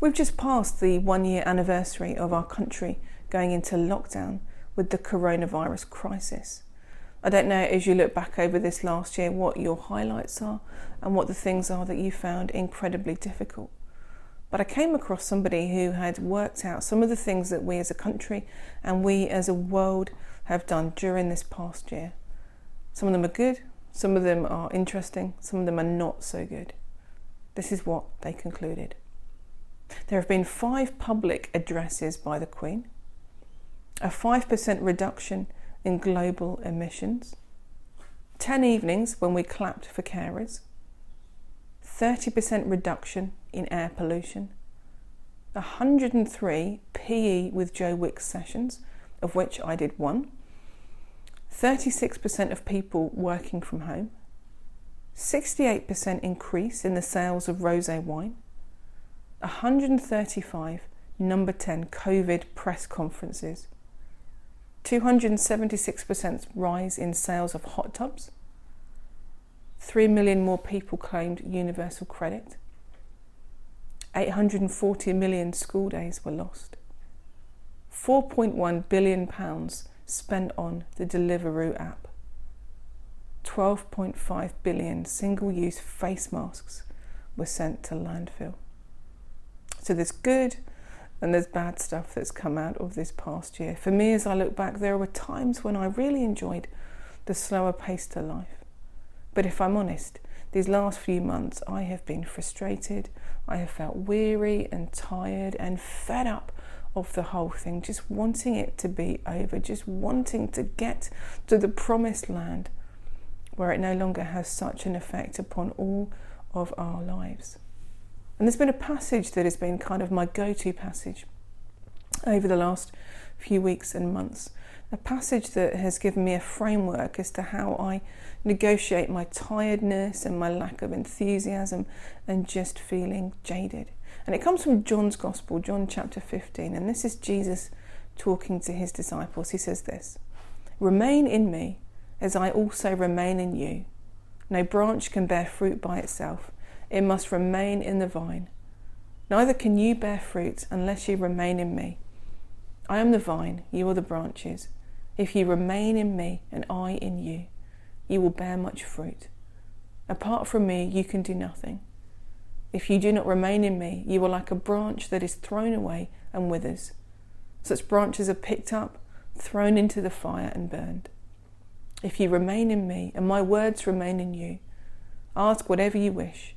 We've just passed the one year anniversary of our country going into lockdown with the coronavirus crisis. I don't know as you look back over this last year what your highlights are and what the things are that you found incredibly difficult. But I came across somebody who had worked out some of the things that we as a country and we as a world have done during this past year. Some of them are good, some of them are interesting, some of them are not so good. This is what they concluded. There have been five public addresses by the Queen, a 5% reduction in global emissions, 10 evenings when we clapped for carers, 30% reduction in air pollution, 103 PE with Joe Wicks sessions, of which I did one, 36% of people working from home, 68% increase in the sales of rosé wine, 135 number 10 COVID press conferences, 276% rise in sales of hot tubs, 3 million more people claimed universal credit, 840 million school days were lost, 4.1 billion pounds spent on the Deliveroo app, 12.5 billion single use face masks were sent to landfill. So there's good and there's bad stuff that's come out of this past year. For me, as I look back, there were times when I really enjoyed the slower pace to life. But if I'm honest, these last few months I have been frustrated, I have felt weary and tired and fed up of the whole thing, just wanting it to be over, just wanting to get to the promised land where it no longer has such an effect upon all of our lives. And there's been a passage that has been kind of my go to passage over the last few weeks and months. A passage that has given me a framework as to how I negotiate my tiredness and my lack of enthusiasm and just feeling jaded. And it comes from John's Gospel, John chapter 15. And this is Jesus talking to his disciples. He says this Remain in me as I also remain in you. No branch can bear fruit by itself it must remain in the vine. Neither can you bear fruit unless you remain in me. I am the vine, you are the branches. If you remain in me and I in you, you will bear much fruit. Apart from me, you can do nothing. If you do not remain in me, you are like a branch that is thrown away and withers. Such branches are picked up, thrown into the fire, and burned. If you remain in me and my words remain in you, ask whatever you wish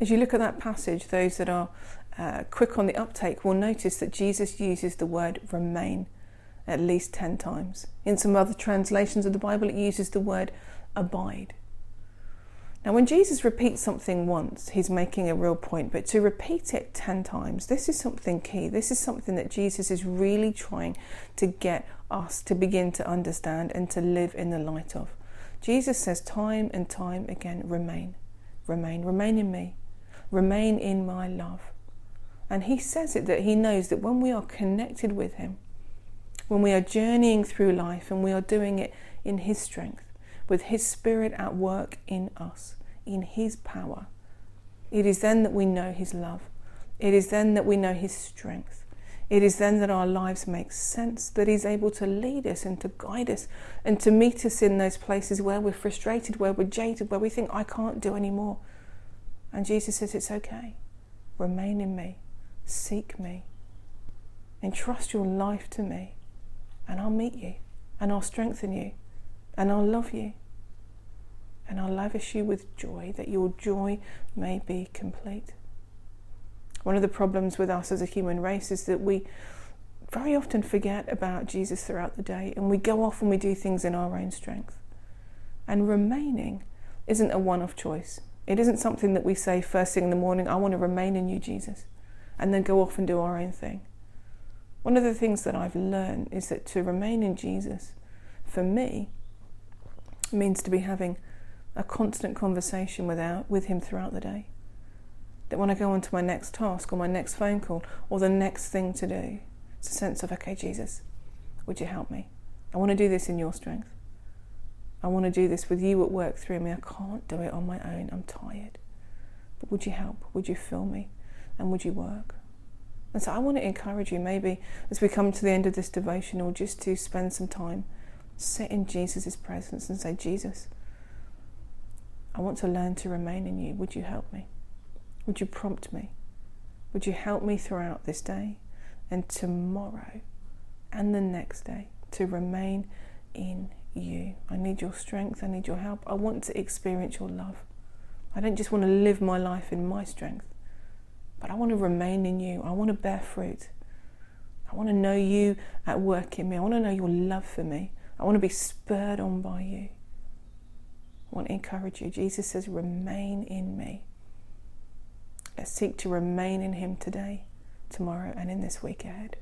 As you look at that passage, those that are uh, quick on the uptake will notice that Jesus uses the word remain at least 10 times. In some other translations of the Bible, it uses the word abide. Now, when Jesus repeats something once, he's making a real point, but to repeat it 10 times, this is something key. This is something that Jesus is really trying to get us to begin to understand and to live in the light of. Jesus says time and time again, remain, remain, remain in me, remain in my love. And he says it that he knows that when we are connected with him, when we are journeying through life and we are doing it in his strength, with his spirit at work in us, in his power, it is then that we know his love. It is then that we know his strength. It is then that our lives make sense, that He's able to lead us and to guide us and to meet us in those places where we're frustrated, where we're jaded, where we think, I can't do any more. And Jesus says, It's okay. Remain in me. Seek me. Entrust your life to me. And I'll meet you. And I'll strengthen you. And I'll love you. And I'll lavish you with joy, that your joy may be complete. One of the problems with us as a human race is that we very often forget about Jesus throughout the day and we go off and we do things in our own strength. And remaining isn't a one off choice. It isn't something that we say first thing in the morning, I want to remain in you, Jesus. and then go off and do our own thing. One of the things that I've learned is that to remain in Jesus, for me, means to be having a constant conversation without, with Him throughout the day. That when I go on to my next task or my next phone call or the next thing to do, it's a sense of, okay, Jesus, would you help me? I want to do this in your strength. I want to do this with you at work through me. I can't do it on my own. I'm tired. But would you help? Would you fill me? And would you work? And so I want to encourage you, maybe as we come to the end of this devotional, just to spend some time, sit in Jesus' presence and say, Jesus, I want to learn to remain in you. Would you help me? Would you prompt me? Would you help me throughout this day and tomorrow and the next day to remain in you? I need your strength. I need your help. I want to experience your love. I don't just want to live my life in my strength, but I want to remain in you. I want to bear fruit. I want to know you at work in me. I want to know your love for me. I want to be spurred on by you. I want to encourage you. Jesus says, remain in me. Let's seek to remain in him today, tomorrow, and in this week ahead.